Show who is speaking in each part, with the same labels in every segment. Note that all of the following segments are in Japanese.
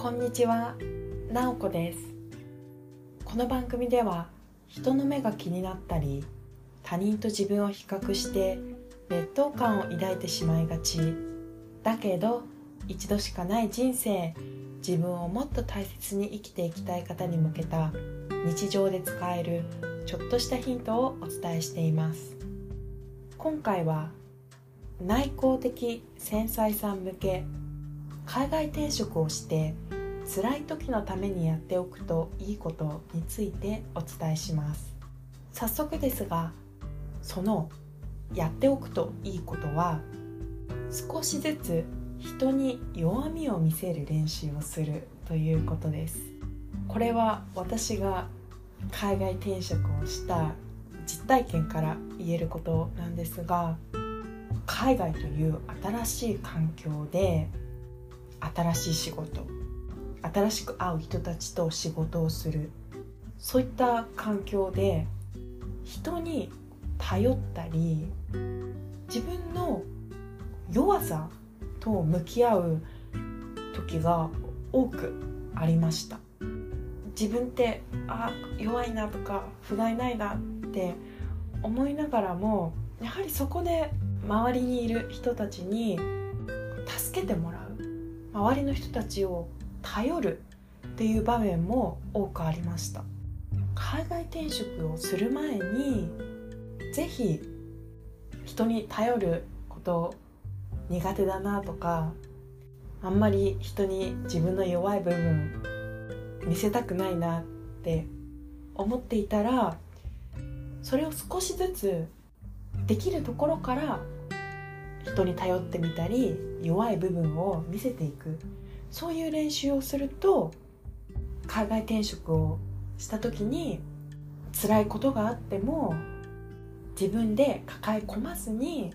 Speaker 1: こんにちは、なおこです。この番組では人の目が気になったり他人と自分を比較して劣等感を抱いてしまいがち。だけど一度しかない人生自分をもっと大切に生きていきたい方に向けた日常で使えるちょっとしたヒントをお伝えしています。今回は内向的繊細さん向け海外転職をして辛い時のためにやっておくといいことについてお伝えします。早速ですがそのやっておくといいことは少しずつ人に弱みを見せる練習をするということです。これは私が海外転職をした実体験から言えることなんですが海外という新しい環境で新しい仕事。新しく会う人たちと仕事をする。そういった環境で人に頼ったり自分の弱さと向き合う時が多くありました。自分ってあ弱いなとか不甲斐ないなって思いながらもやはりそこで周りにいる人たちに助けてもらう。周りの人たちを頼るっていう場面も多くありました。海外転職をする前に是非人に頼ること苦手だなとかあんまり人に自分の弱い部分見せたくないなって思っていたらそれを少しずつできるところから人に頼ってみたり弱い部分を見せていく。そういう練習をすると海外転職をした時に辛いことがあっても自分で抱え込まずに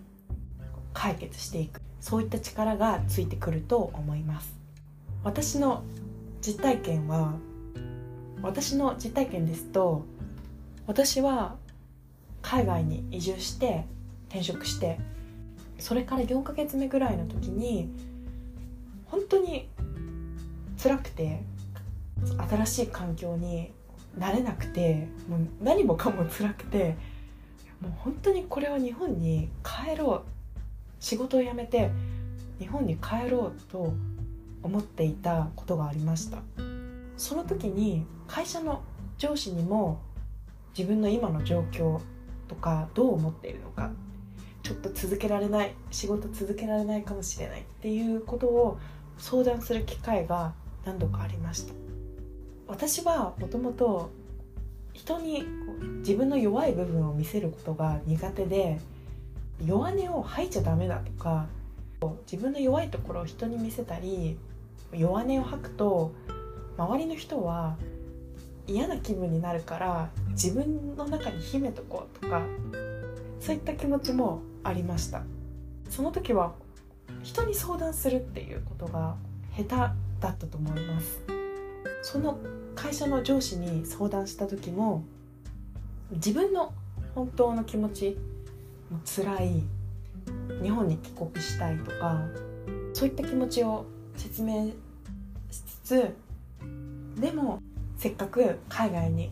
Speaker 1: 解決していく。そういった力がついてくると思います。私の実体験は私の実体験ですと私は海外に移住して転職してそれから4ヶ月目ぐらいの時に本当に辛くて新しい環境に慣れなくてもう何もかも辛くてもう本当にこれは日本に帰ろう。仕事を辞めて日本に帰ろうと思っていたことがありました。その時に会社の上司にも自分の今の状況とかどう思っているのかちょっと続けられない仕事続けられないかもしれないっていうことを相談する機会が何度かありました。私はもともと人に自分の弱い部分を見せることが苦手で弱音を吐いちゃダメだとか自分の弱いところを人に見せたり弱音を吐くと周りの人は嫌な気分になるから自分の中に秘めとこうとかそういった気持ちもありました。その時は人に相談するっていうことが下手だったと思います。その会社の上司に相談した時も自分の本当の気持ちも辛い日本に帰国したいとかそういった気持ちを説明しつつでもせっかく海外に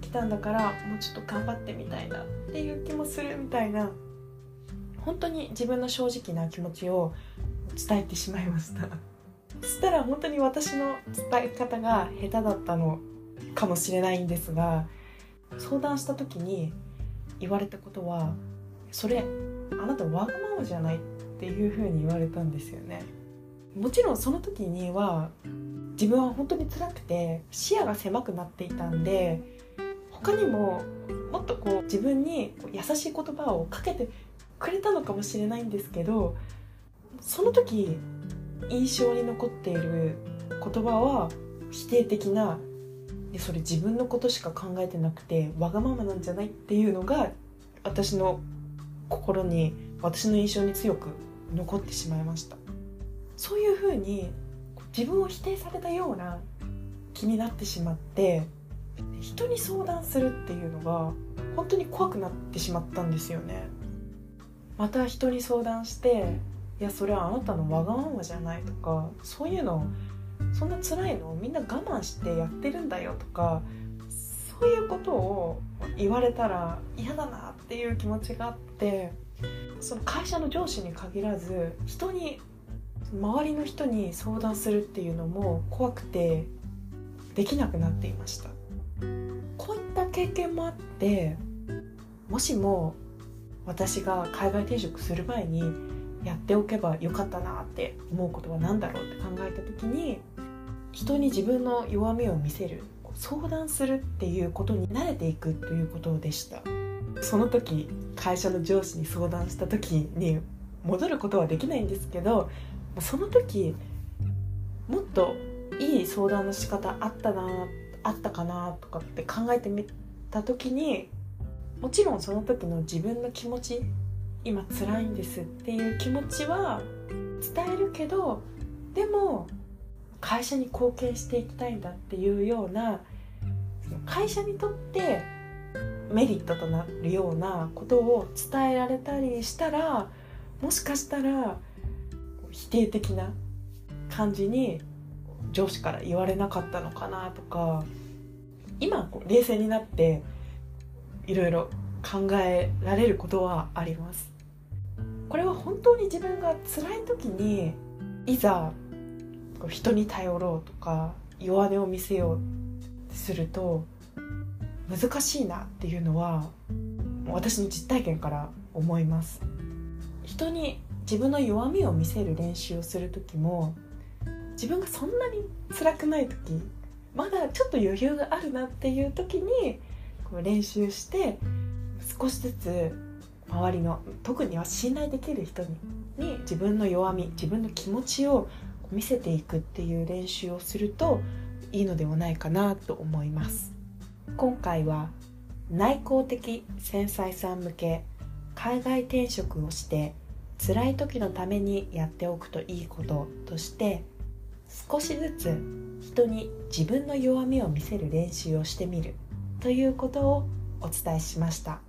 Speaker 1: 来たんだからもうちょっと頑張ってみたいなっていう気もするみたいな本当に自分の正直な気持ちを伝えてしまいました。そしたら本当に私の伝え方が下手だったのかもしれないんですが相談した時に言われたことはそれあなたわがままじゃないっていうふうに言われたんですよね。もちろんその時には自分は本当に辛くて視野が狭くなっていたんで他にももっとこう自分に優しい言葉をかけてくれたのかもしれないんですけどその時印象に残っている言葉は否定的なそれ自分のことしか考えてなくてわがままなんじゃないっていうのが私の心に私の印象に強く残ってしまいました。そういうふうに自分を否定されたような気になってしまって人に相談するっていうのが本当に怖くなってしまったんですよね。また人に相談していやそれはあなたのわがままじゃないとかそういうのそんな辛いのみんな我慢してやってるんだよとかそういうことを言われたら嫌だなっていう気持ちがあってその会社の上司に限らず人に周りの人に相談するっていうのも怖くてできなくなっていました。こういった経験もあってもしも私が海外転職する前にやっておけばよかったなって思うことは何だろうって考えた時に人に自分の弱みを見せる相談するっていうことに慣れていくということでした。その時会社の上司に相談した時に戻ることはできないんですけどその時もっといい相談の仕方あったなあったかなとかって考えてみた時にもちろんその時の自分の気持ち今辛いんですっていう気持ちは伝えるけどでも会社に貢献していきたいんだっていうような会社にとってメリットとなるようなことを伝えられたりしたらもしかしたら否定的な感じに上司から言われなかったのかなとか今こう冷静になっていろいろ考えられることはあります。これは本当に自分が辛い時にいざ人に頼ろうとか弱音を見せようすると難しいなっていうのは私の実体験から思います。人に自分の弱みを見せる練習をする時も自分がそんなに辛くない時まだちょっと余裕があるなっていう時にこう練習して少しずつ周りの特には信頼できる人にに自分の弱み自分の気持ちを見せていくっていう練習をするといいのではないかなと思います。今回は内向的繊細さん向け海外転職をして辛い時のためにやっておくといいこととして少しずつ人に自分の弱みを見せる練習をしてみる。ということをお伝えしました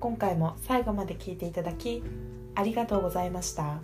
Speaker 1: 今回も最後まで聞いていただきありがとうございました。